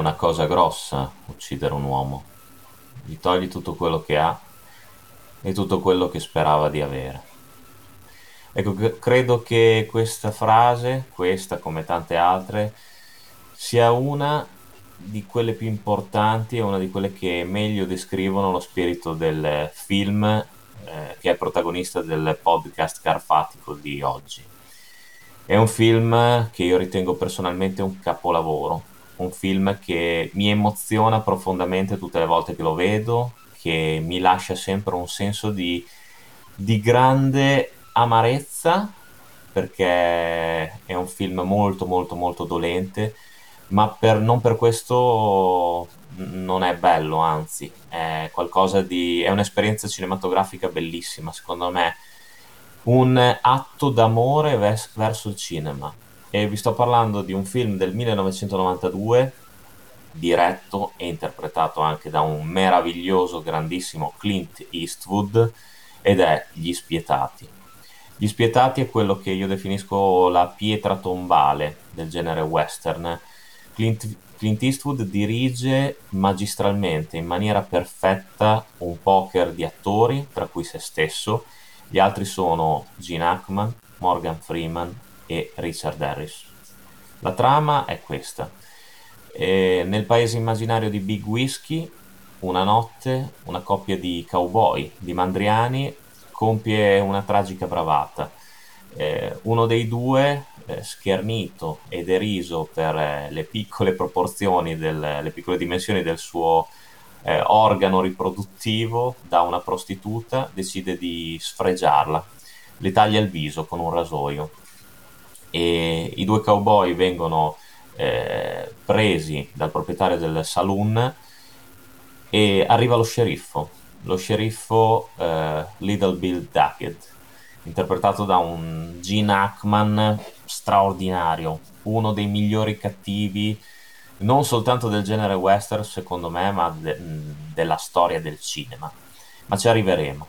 una cosa grossa uccidere un uomo. Gli togli tutto quello che ha e tutto quello che sperava di avere. Ecco, credo che questa frase, questa come tante altre, sia una di quelle più importanti e una di quelle che meglio descrivono lo spirito del film eh, che è protagonista del podcast carfatico di oggi. È un film che io ritengo personalmente un capolavoro, un film che mi emoziona profondamente tutte le volte che lo vedo, che mi lascia sempre un senso di, di grande amarezza, perché è un film molto molto molto dolente, ma per, non per questo non è bello, anzi, è di... è un'esperienza cinematografica bellissima, secondo me, un atto d'amore vers- verso il cinema. E vi sto parlando di un film del 1992 diretto e interpretato anche da un meraviglioso, grandissimo Clint Eastwood ed è Gli Spietati. Gli Spietati è quello che io definisco la pietra tombale del genere western. Clint, Clint Eastwood dirige magistralmente, in maniera perfetta, un poker di attori, tra cui se stesso. Gli altri sono Gene Hackman, Morgan Freeman e Richard Harris. La trama è questa e nel paese immaginario di Big Whisky, una notte, una coppia di cowboy, di mandriani, compie una tragica bravata. Eh, uno dei due, eh, schernito e deriso per eh, le piccole proporzioni, del, le piccole dimensioni del suo eh, organo riproduttivo da una prostituta, decide di sfregiarla. Le taglia il viso con un rasoio. E i due cowboy vengono eh, presi dal proprietario del saloon e arriva lo sceriffo, lo sceriffo eh, Little Bill Duckett, interpretato da un Gene Hackman straordinario, uno dei migliori cattivi non soltanto del genere western secondo me, ma de- della storia del cinema. Ma ci arriveremo.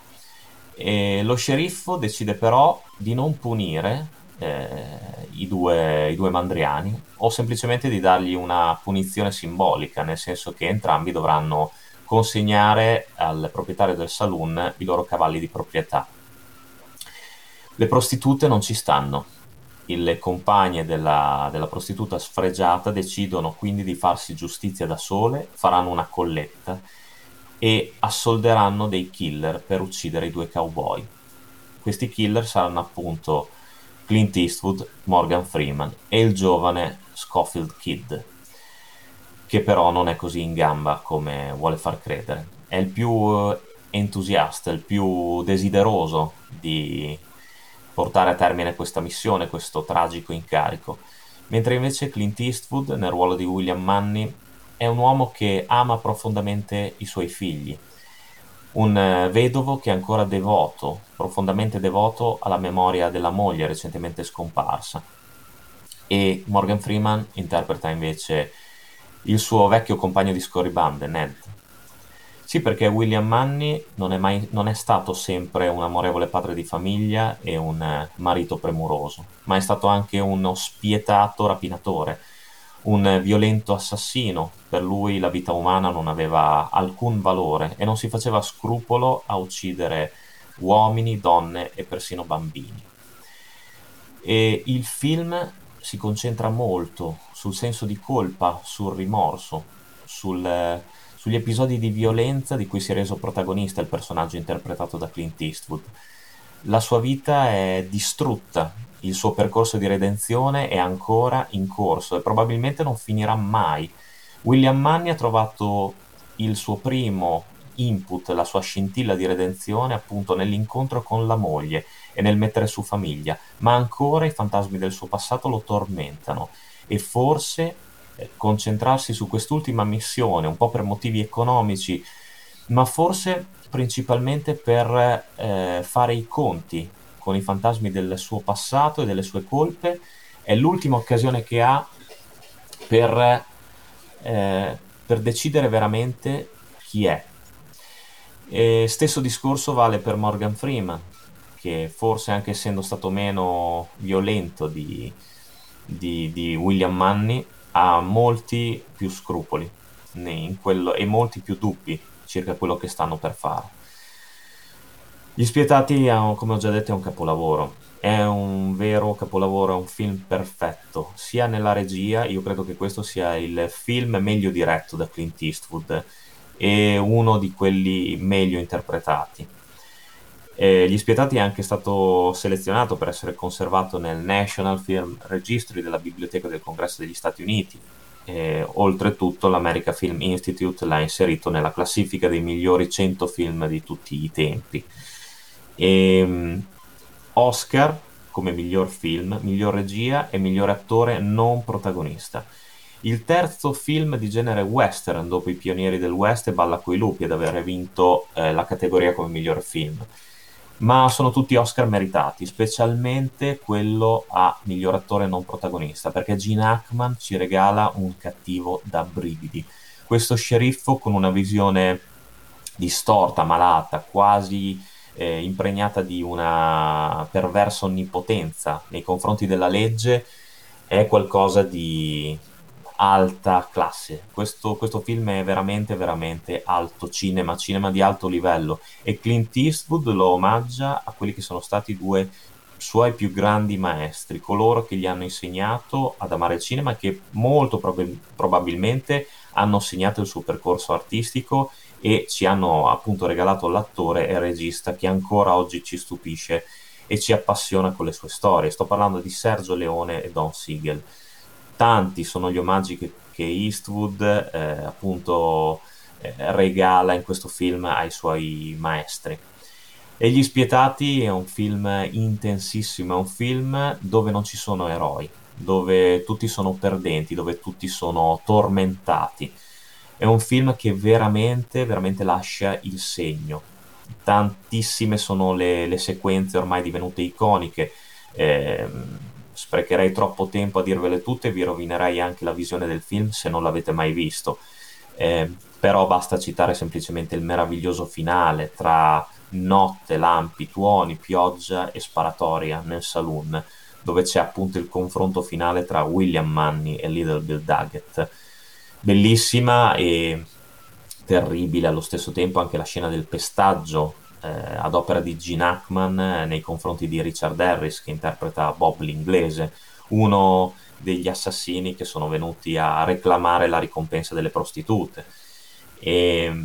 E lo sceriffo decide però di non punire eh, i, due, i due mandriani o semplicemente di dargli una punizione simbolica, nel senso che entrambi dovranno consegnare al proprietario del saloon i loro cavalli di proprietà. Le prostitute non ci stanno. Le compagne della, della, prostituta sfregiata decidono quindi di farsi giustizia da sole, faranno una colletta e assolderanno dei killer per uccidere i due cowboy. Questi killer saranno appunto Clint Eastwood, Morgan Freeman e il giovane Schofield Kid, che però non è così in gamba come vuole far credere. È il più eh, entusiasta, il più desideroso di portare a termine questa missione, questo tragico incarico, mentre invece Clint Eastwood, nel ruolo di William Manny, è un uomo che ama profondamente i suoi figli, un eh, vedovo che è ancora devoto, profondamente devoto alla memoria della moglie recentemente scomparsa. E Morgan Freeman interpreta invece il suo vecchio compagno di scorribande, Ned. Sì, perché William Manny non è, mai, non è stato sempre un amorevole padre di famiglia e un eh, marito premuroso, ma è stato anche uno spietato rapinatore, un violento assassino. Per lui la vita umana non aveva alcun valore e non si faceva scrupolo a uccidere uomini, donne e persino bambini. E il film si concentra molto sul senso di colpa, sul rimorso, sul, sugli episodi di violenza di cui si è reso protagonista il personaggio interpretato da Clint Eastwood. La sua vita è distrutta il suo percorso di redenzione è ancora in corso e probabilmente non finirà mai. William Manni ha trovato il suo primo input, la sua scintilla di redenzione appunto nell'incontro con la moglie e nel mettere su famiglia, ma ancora i fantasmi del suo passato lo tormentano e forse eh, concentrarsi su quest'ultima missione, un po' per motivi economici, ma forse principalmente per eh, fare i conti con i fantasmi del suo passato e delle sue colpe, è l'ultima occasione che ha per, eh, per decidere veramente chi è. E stesso discorso vale per Morgan Freeman, che forse anche essendo stato meno violento di, di, di William Manny, ha molti più scrupoli quello, e molti più dubbi circa quello che stanno per fare. Gli Spietati, come ho già detto, è un capolavoro. È un vero capolavoro, è un film perfetto, sia nella regia, io credo che questo sia il film meglio diretto da Clint Eastwood e uno di quelli meglio interpretati. E Gli Spietati è anche stato selezionato per essere conservato nel National Film Registry della Biblioteca del Congresso degli Stati Uniti. E, oltretutto l'America Film Institute l'ha inserito nella classifica dei migliori 100 film di tutti i tempi. E, ehm, Oscar come miglior film, miglior regia e miglior attore non protagonista. Il terzo film di genere western dopo I pionieri del West e Balla coi lupi ad aver vinto eh, la categoria come miglior film. Ma sono tutti Oscar meritati, specialmente quello a miglior attore non protagonista, perché Gene Hackman ci regala un cattivo da brividi. Questo sceriffo con una visione distorta, malata, quasi eh, impregnata di una perversa onnipotenza nei confronti della legge, è qualcosa di alta classe. Questo, questo, film è veramente, veramente alto cinema, cinema di alto livello e Clint Eastwood lo omaggia a quelli che sono stati due suoi più grandi maestri, coloro che gli hanno insegnato ad amare il cinema e che molto prob- probabilmente hanno segnato il suo percorso artistico e ci hanno appunto regalato l'attore e il regista che ancora oggi ci stupisce e ci appassiona con le sue storie. Sto parlando di Sergio Leone e Don Siegel. Tanti sono gli omaggi che, che Eastwood eh, appunto eh, regala in questo film ai suoi maestri. E Gli Spietati è un film intensissimo, è un film dove non ci sono eroi, dove tutti sono perdenti, dove tutti sono tormentati è un film che veramente, veramente lascia il segno. Tantissime sono le, le sequenze ormai divenute iconiche. Eh, sprecherei troppo tempo a dirvele tutte e vi rovinerei anche la visione del film se non l'avete mai visto. Eh, però basta citare semplicemente il meraviglioso finale tra notte, lampi, tuoni, pioggia e sparatoria nel saloon, dove c'è appunto il confronto finale tra William Manny e Little Bill Daggett bellissima e terribile allo stesso tempo anche la scena del pestaggio eh, ad opera di Gene Hackman eh, nei confronti di Richard Harris che interpreta Bob l'inglese, uno degli assassini che sono venuti a reclamare la ricompensa delle prostitute. E,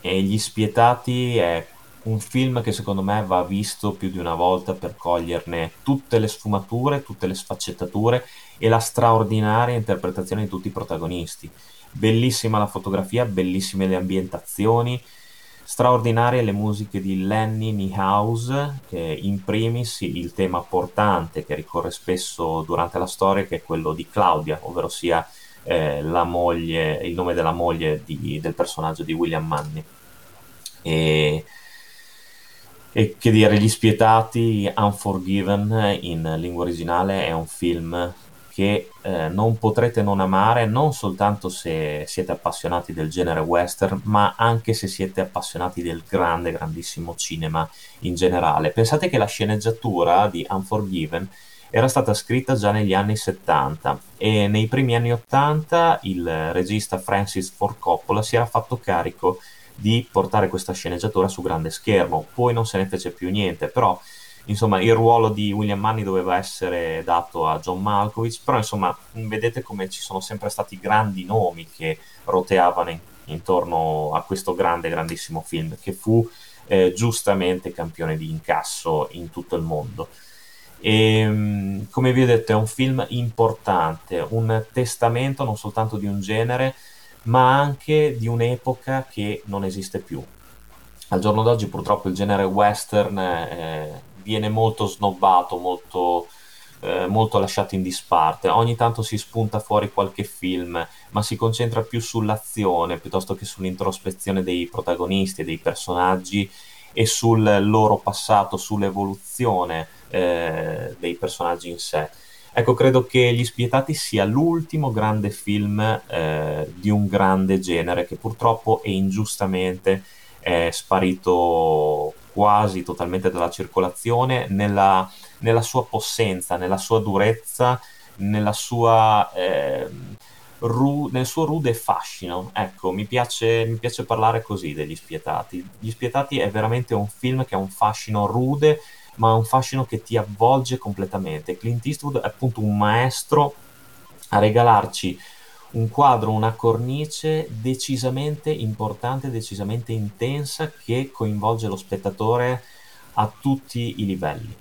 e Gli Spietati è un film che secondo me va visto più di una volta per coglierne tutte le sfumature, tutte le sfaccettature e la straordinaria interpretazione di tutti i protagonisti. Bellissima la fotografia, bellissime le ambientazioni, straordinarie le musiche di Lenny Niehaus, in primis il tema portante che ricorre spesso durante la storia, che è quello di Claudia, ovvero sia eh, moglie, il nome della moglie di, del personaggio di William Manny. E, e che dire, Gli Spietati, Unforgiven in lingua originale è un film che eh, non potrete non amare non soltanto se siete appassionati del genere western, ma anche se siete appassionati del grande, grandissimo cinema in generale. Pensate che la sceneggiatura di Unforgiven era stata scritta già negli anni 70 e nei primi anni 80 il regista Francis Ford Coppola si era fatto carico di portare questa sceneggiatura su grande schermo, poi non se ne fece più niente, però insomma il ruolo di William Manny doveva essere dato a John Malkovich, però insomma vedete come ci sono sempre stati grandi nomi che roteavano in, intorno a questo grande, grandissimo film, che fu eh, giustamente campione di incasso in tutto il mondo. E, ehm, come vi ho detto è un film importante, un testamento non soltanto di un genere, ma anche di un'epoca che non esiste più. Al giorno d'oggi purtroppo il genere western eh, viene molto snobbato, molto, eh, molto lasciato in disparte. Ogni tanto si spunta fuori qualche film, ma si concentra più sull'azione piuttosto che sull'introspezione dei protagonisti e dei personaggi e sul loro passato, sull'evoluzione eh, dei personaggi in sé. Ecco, credo che Gli Spietati sia l'ultimo grande film eh, di un grande genere che purtroppo e ingiustamente è sparito quasi totalmente dalla circolazione nella, nella sua possenza, nella sua durezza sua, eh, ru- nel suo rude fascino. Ecco, mi piace, mi piace parlare così degli Spietati. Gli Spietati è veramente un film che ha un fascino rude, ma un fascino che ti avvolge completamente. Clint Eastwood è appunto un maestro a regalarci un quadro, una cornice decisamente importante, decisamente intensa che coinvolge lo spettatore a tutti i livelli.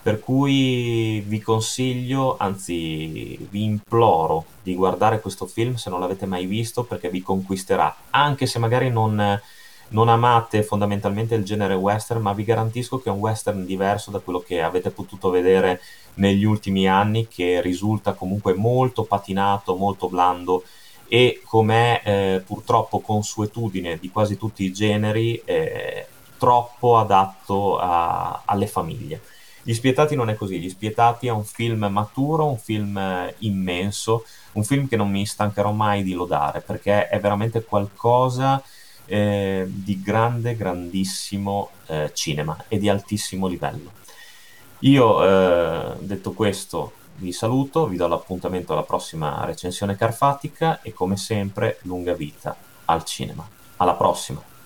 Per cui vi consiglio, anzi vi imploro di guardare questo film se non l'avete mai visto perché vi conquisterà, anche se magari non, non amate fondamentalmente il genere western, ma vi garantisco che è un western diverso da quello che avete potuto vedere negli ultimi anni, che risulta comunque molto patinato, molto blando e com'è eh, purtroppo consuetudine di quasi tutti i generi, eh, troppo adatto a, alle famiglie. Gli Spietati non è così, Gli Spietati è un film maturo, un film eh, immenso, un film che non mi stancherò mai di lodare perché è veramente qualcosa eh, di grande, grandissimo eh, cinema e di altissimo livello. Io, eh, detto questo, vi saluto, vi do l'appuntamento alla prossima recensione carfatica e come sempre lunga vita al cinema. Alla prossima!